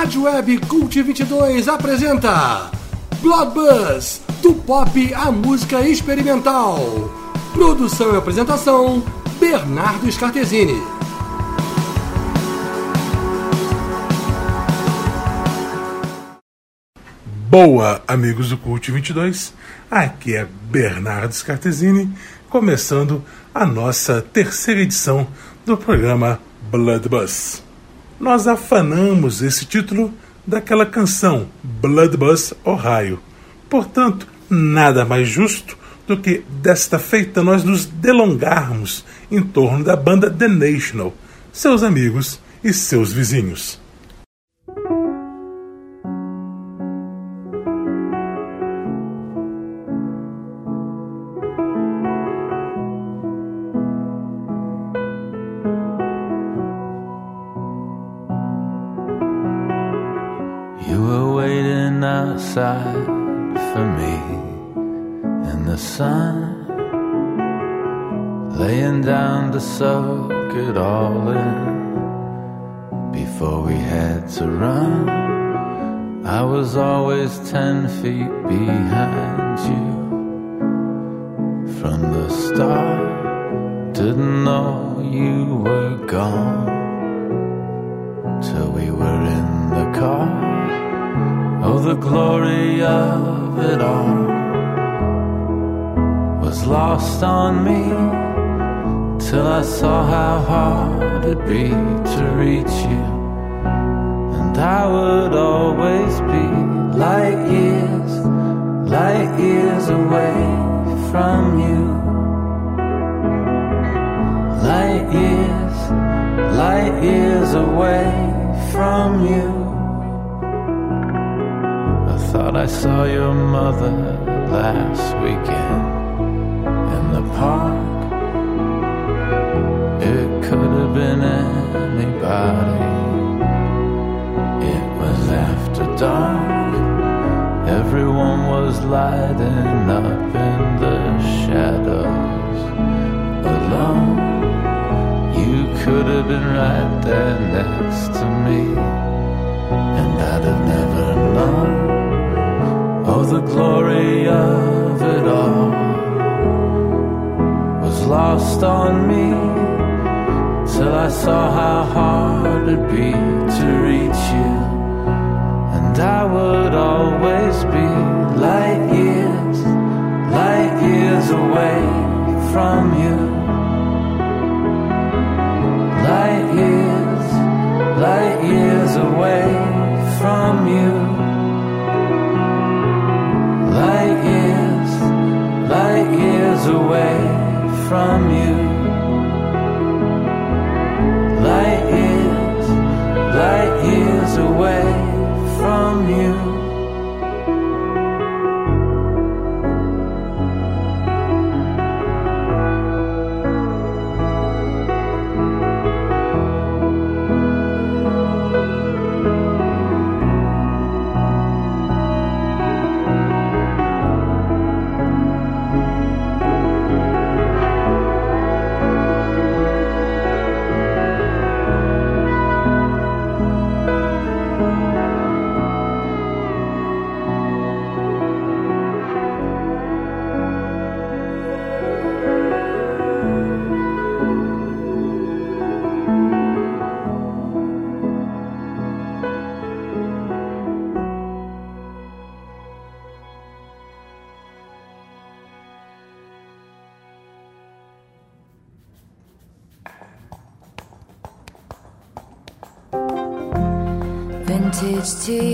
Rádio Web Cult 22 apresenta Blood Buzz, do pop à música experimental. Produção e apresentação, Bernardo Scartesini. Boa, amigos do Cult 22. Aqui é Bernardo Scartesini, começando a nossa terceira edição do programa Blood Buzz nós afanamos esse título daquela canção Blood Bus Ohio. Portanto, nada mais justo do que desta feita nós nos delongarmos em torno da banda The National, seus amigos e seus vizinhos. Outside for me in the sun, laying down to soak it all in before we had to run. I was always ten feet behind you from the start. Didn't know you were gone till we were in the car. Oh, the glory of it all was lost on me till I saw how hard it'd be to reach you. And I would always be light years, light years away from you. Light years, light years away from you. I saw your mother last weekend in the park. It could have been anybody. It was after dark. Everyone was lighting up in the shadows alone. You could have been right there next to me, and I'd have never known. Oh, the glory of it all was lost on me till I saw how hard it'd be to reach you. And I would always be light years, light years away from you. From you. Vintage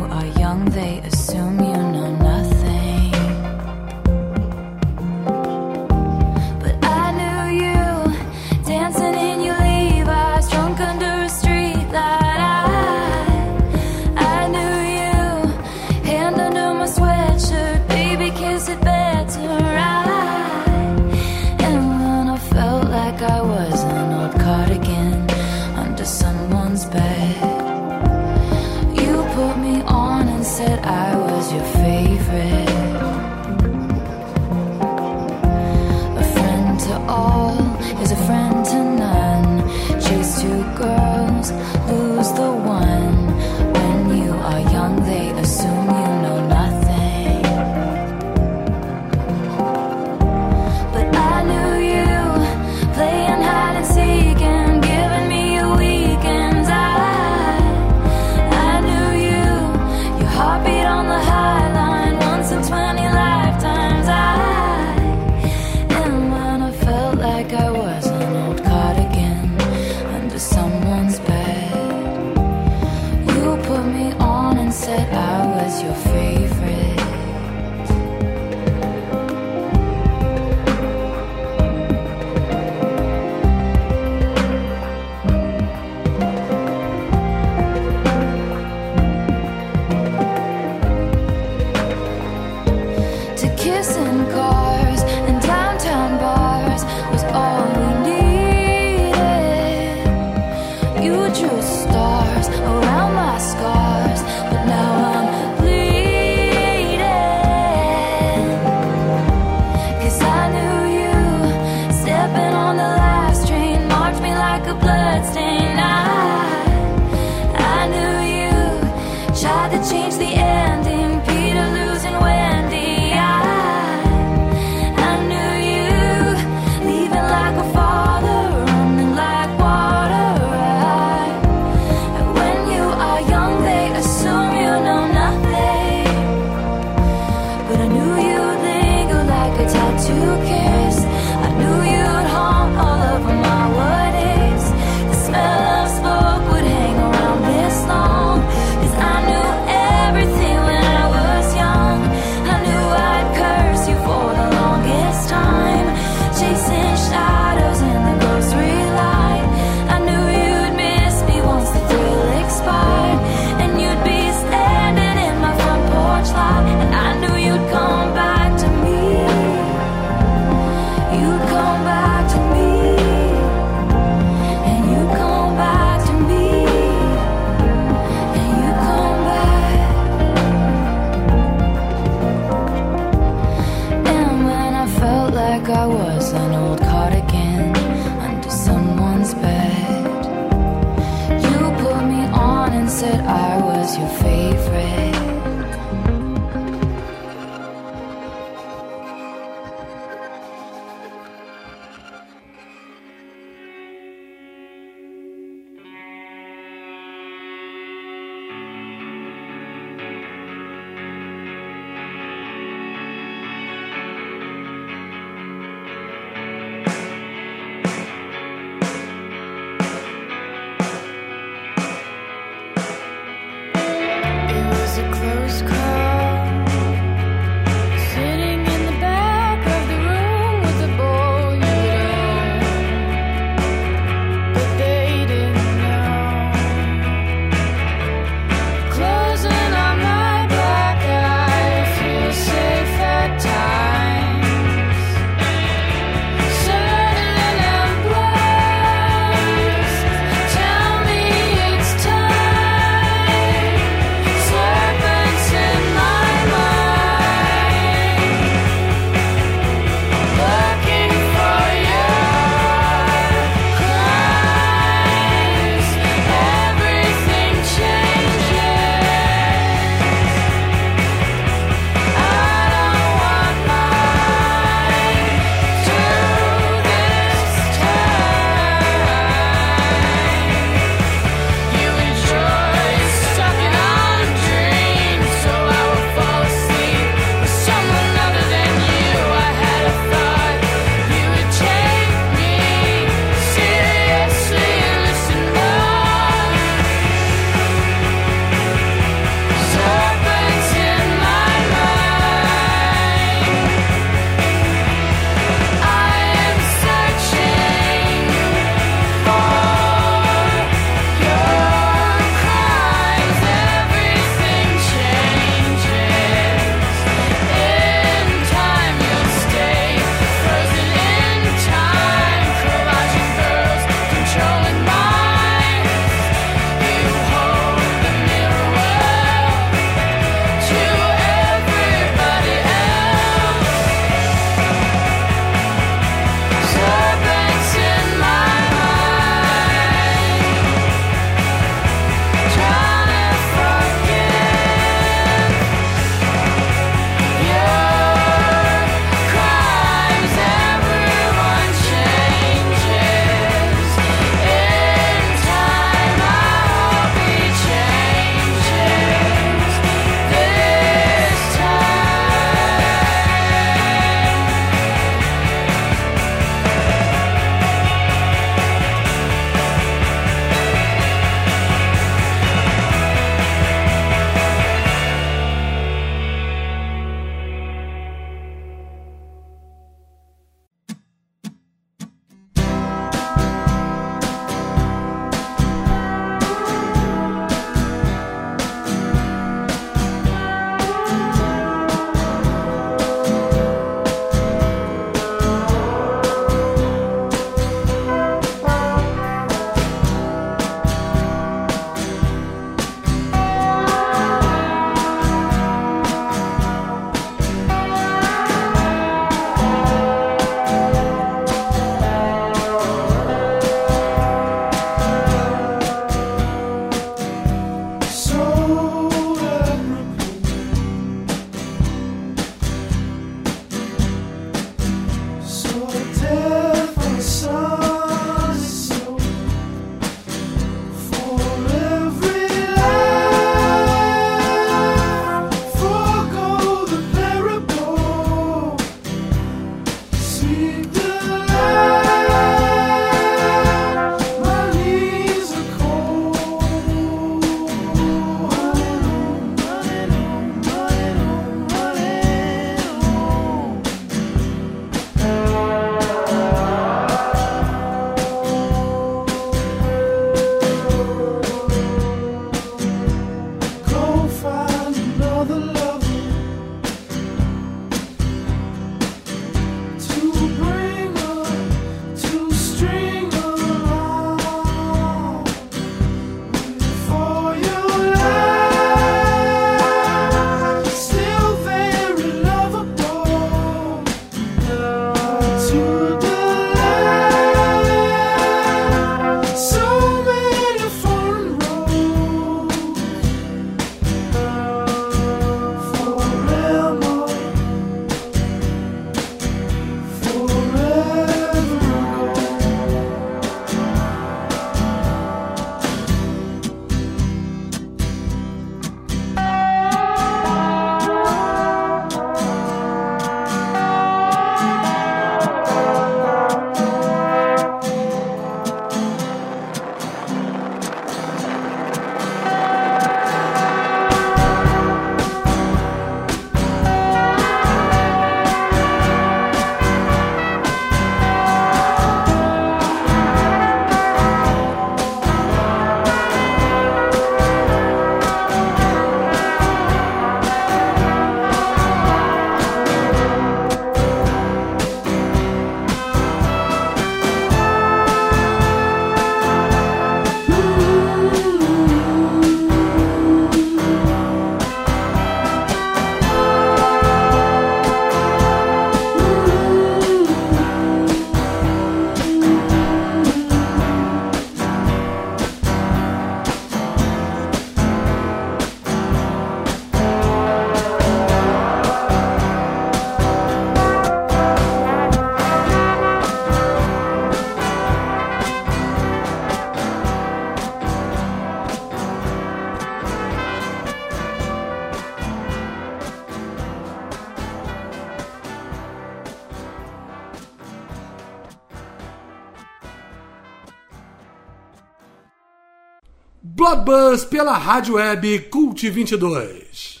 Bloodbuzz pela Rádio Web Cult 22.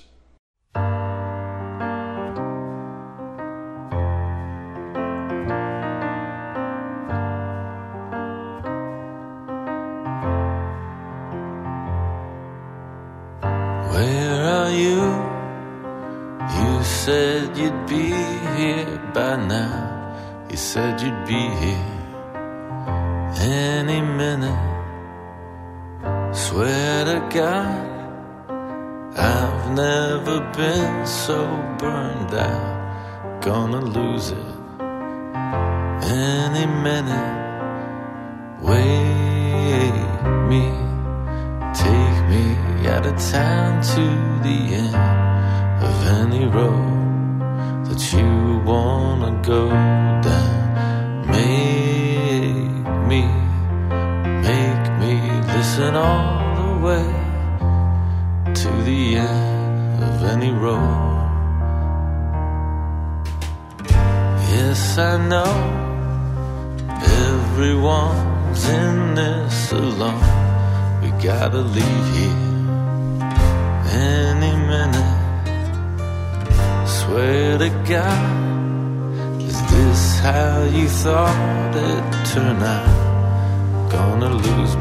To leave here any minute. Swear to God, is this how you thought it turned out? Gonna lose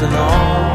and all.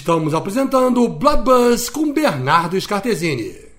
Estamos apresentando Blood Buzz com Bernardo Scartesini.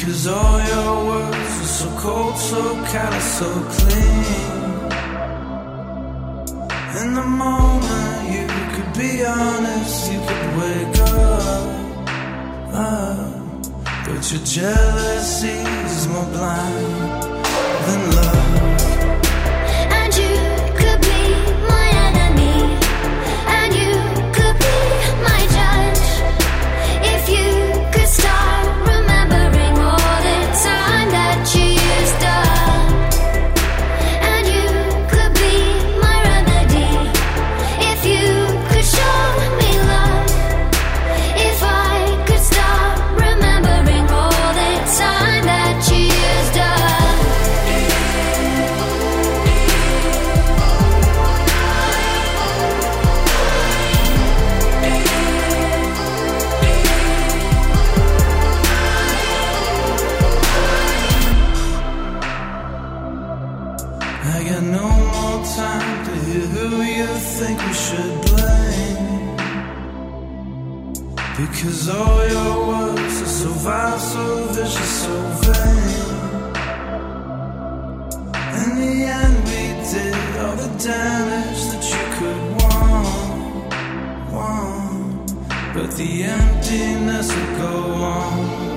Cause all your words are so cold, so kind of so clean In the moment you could be honest, you could wake up, up. But your jealousy is more blind than love but the emptiness will go on.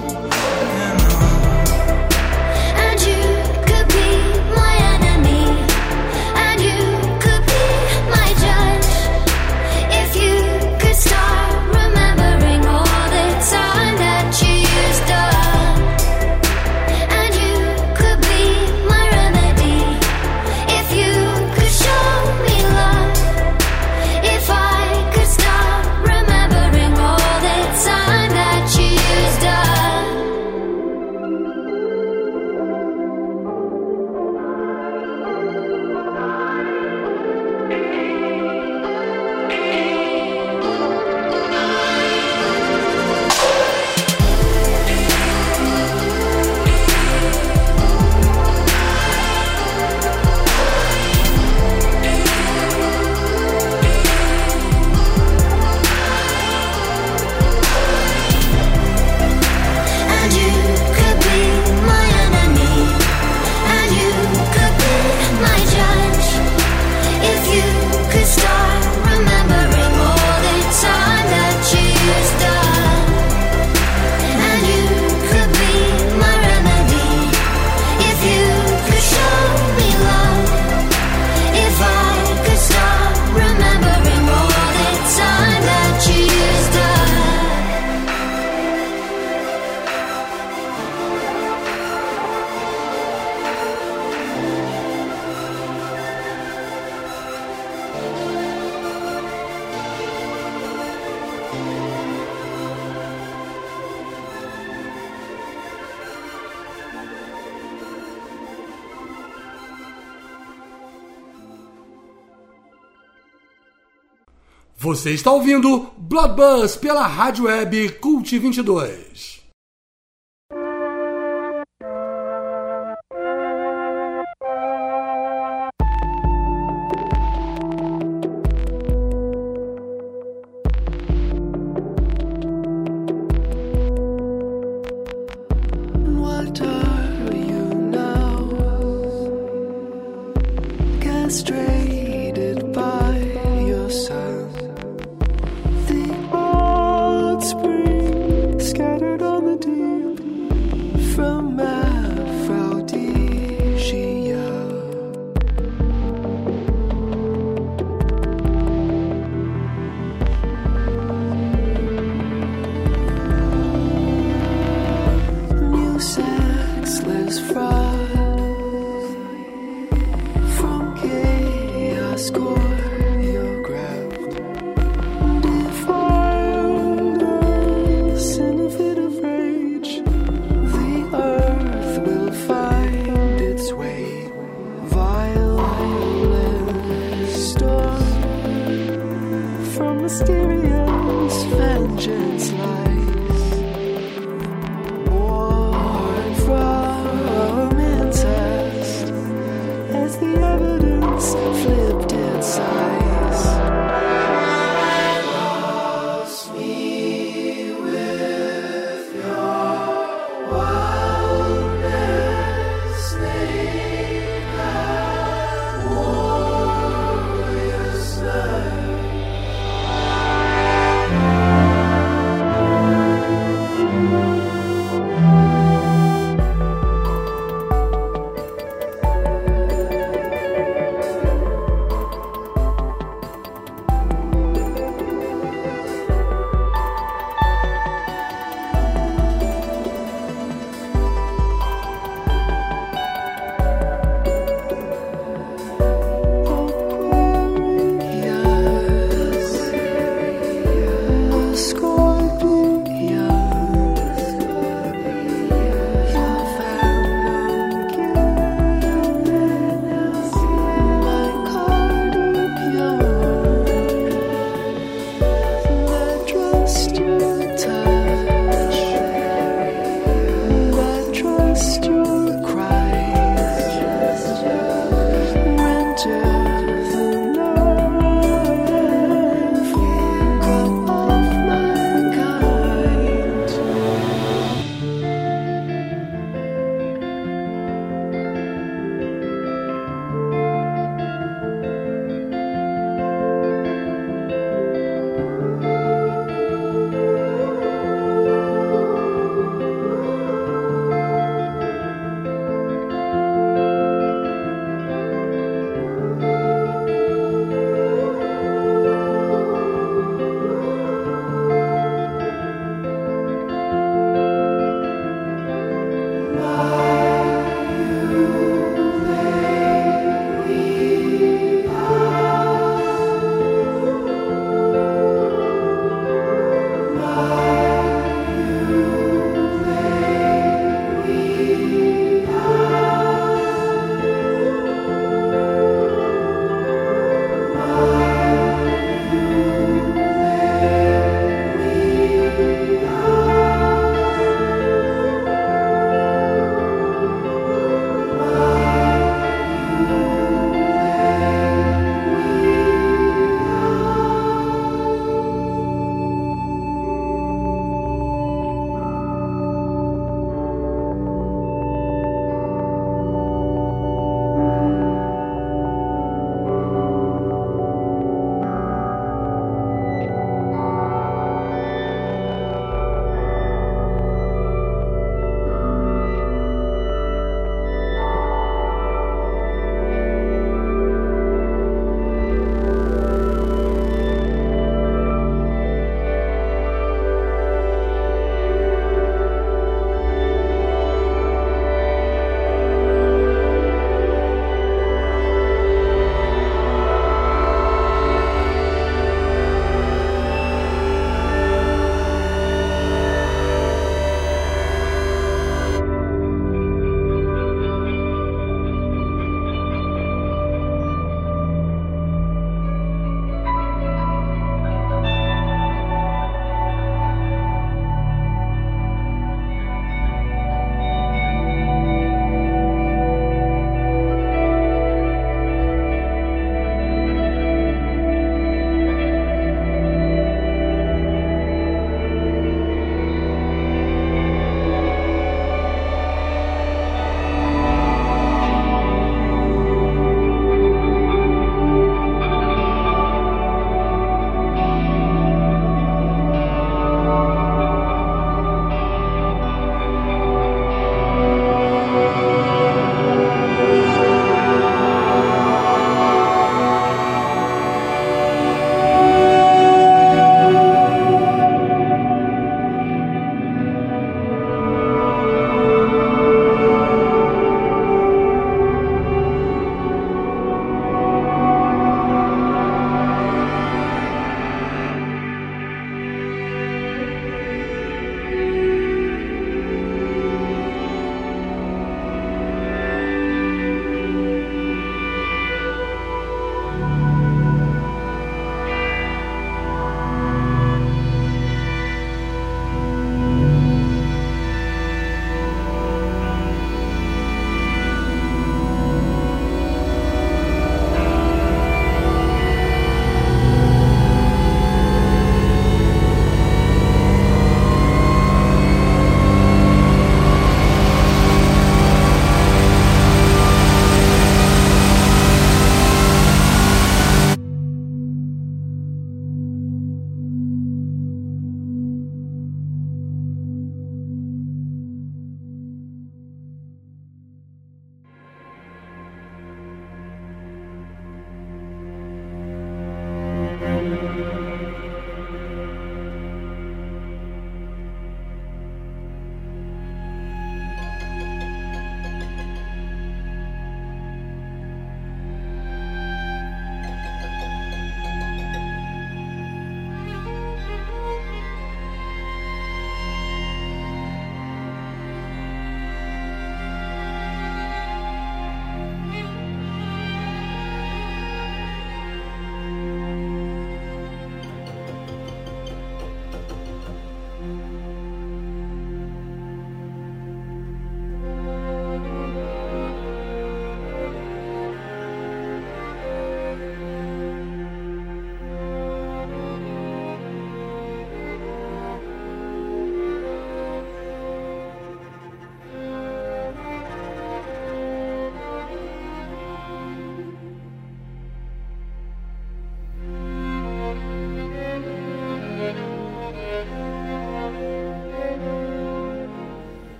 Você está ouvindo Bloodbus pela Rádio Web Cult 22.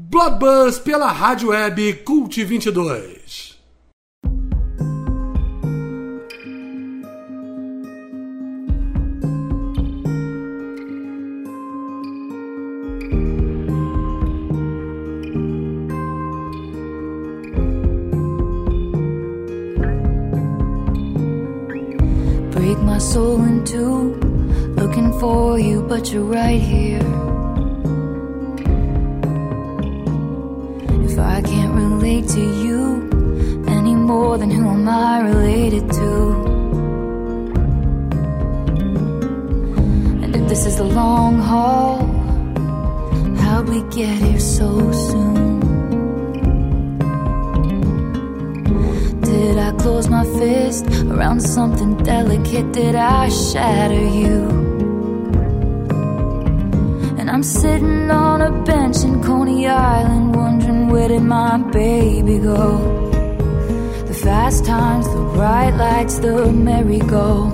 Bloodbuzz pela rádio web Cult 22. Break my soul in two, looking for you, but you're right here. If I can't relate to you any more than who am I related to? And if this is the long haul, how'd we get here so soon? Did I close my fist around something delicate? Did I shatter you? And I'm sitting on a bench in Coney Island, wondering where did my baby go? The fast times, the bright lights, the merry-go.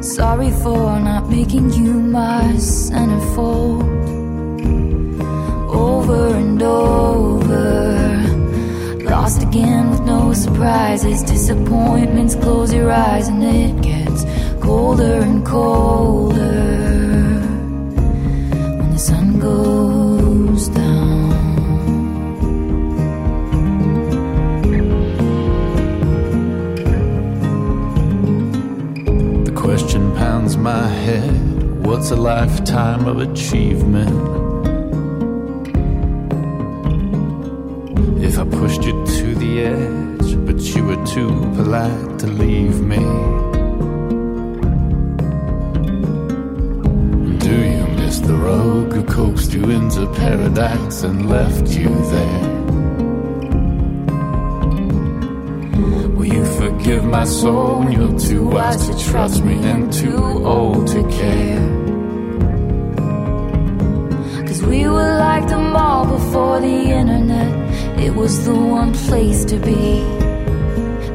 Sorry for not making you my centerfold. Over and over. Lost again with no surprises. Disappointments, close your eyes, and it gets colder and colder pounds my head What's a lifetime of achievement? If I pushed you to the edge, but you were too polite to leave me. Do you miss the rogue who coaxed you into paradise and left you there? My soul you're too wise to trust me and too old to care? Cause we were like the mall before the internet. It was the one place to be.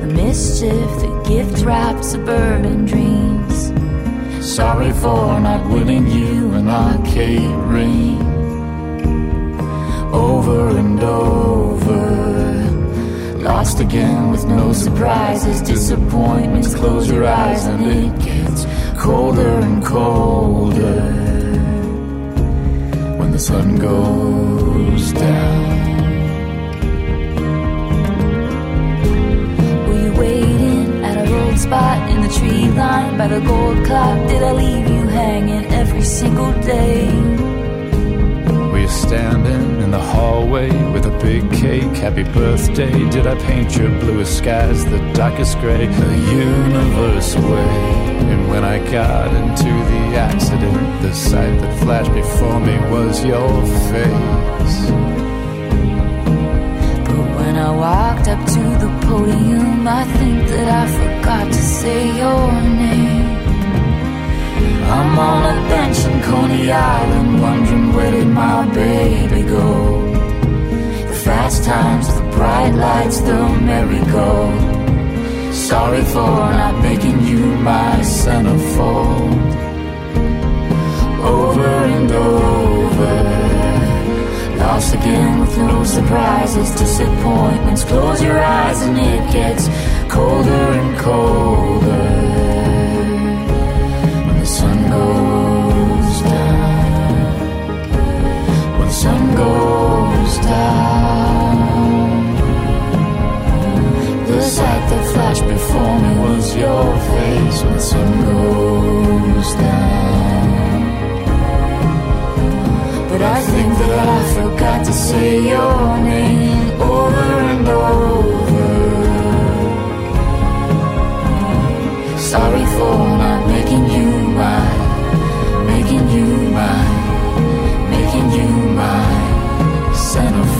The mischief, the gift wrapped suburban dreams. Sorry for not winning you an arcade ring. Over and over. Lost again with no surprises, disappointments. Close your eyes and it gets colder and colder when the sun goes down. Were you waiting at a road spot in the tree line by the gold clock? Did I leave you hanging every single day? Standing in the hallway with a big cake. Happy birthday. Did I paint your bluest skies the darkest gray? The universe away. And when I got into the accident, the sight that flashed before me was your face. But when I walked up to the podium, I think that I forgot to say your name. I'm on a bench in Coney Island, wondering where did my baby go? The fast times, the bright lights, the merry-go. Sorry for not making you my centerfold. Over and over. Lost again with no surprises, disappointments. Close your eyes and it gets colder and colder. Goes down. The sight that flashed before me was your face when the sun goes down. But I think that I forgot to say your name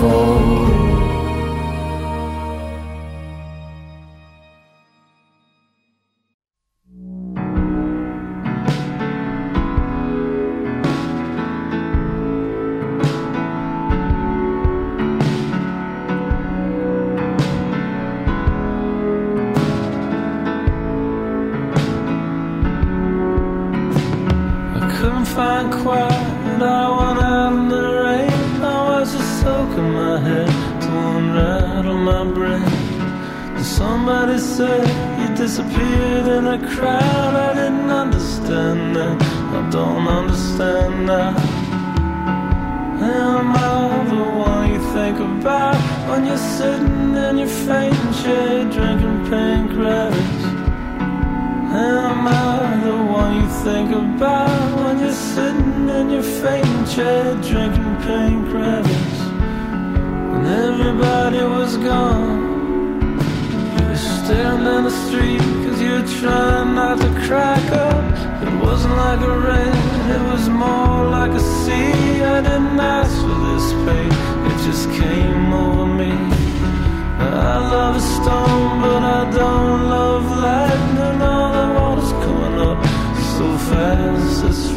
centerfold.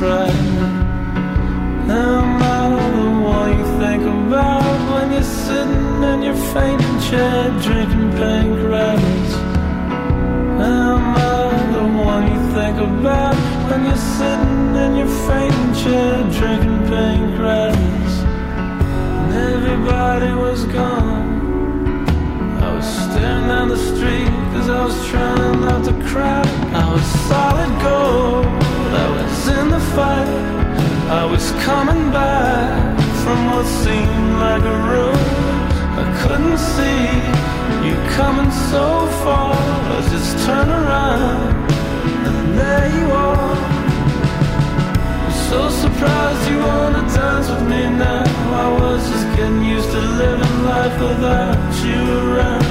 Am I the one you think about when you're sitting in your fainting chair drinking pink rabbits? I the one you think about when you're sitting in your fainting chair drinking pink rabbits? And everybody was gone. I was staring down the street cause I was trying not to cry. I was solid gold, coming back from what seemed like a room. I couldn't see you coming so far. I just turn around and there you are. I'm so surprised you wanna dance with me now. I was just getting used to living life without you around.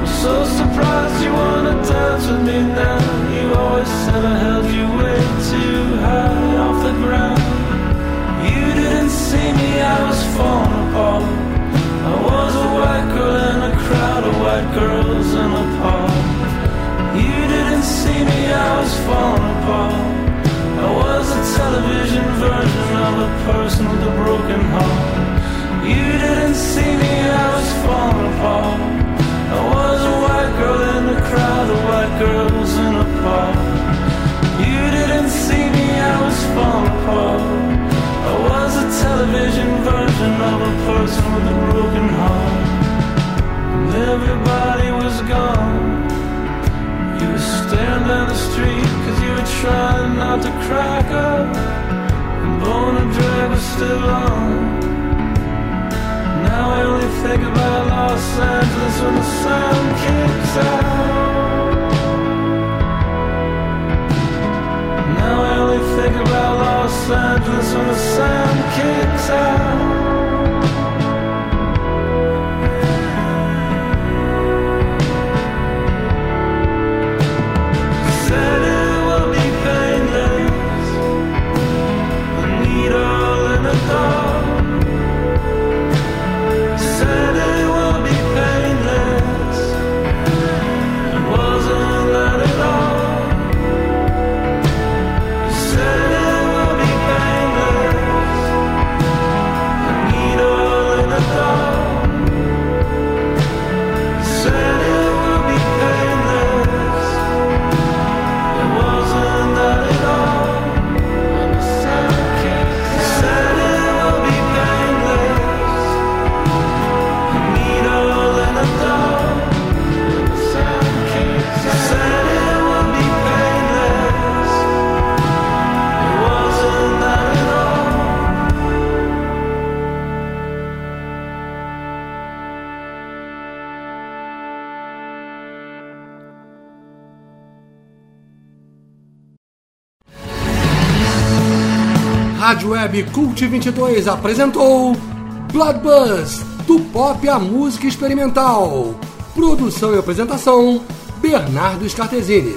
I'm so surprised you wanna dance with me now. You always said I held you way too high off the ground. See me, I was falling apart. I was a white girl in a crowd of white girls in a park. You didn't see me, I was falling apart. I was a television version of a person with a broken heart. You didn't see me, I was falling apart. I was a white girl in a crowd of white girls in a park. You didn't see me, I was falling apart. I was a television version of a person with a broken heart. And everybody was gone. You were staring down the street cause you were trying not to crack up. And Born and Drag was still on. Now I only think about Los Angeles when the sun kicks out. Now I only think about Los Angeles when the sun kicks out. Rádio Web Cult 22 apresentou Blood Buzz, do pop à música experimental. Produção e apresentação, Bernardo Scartesini.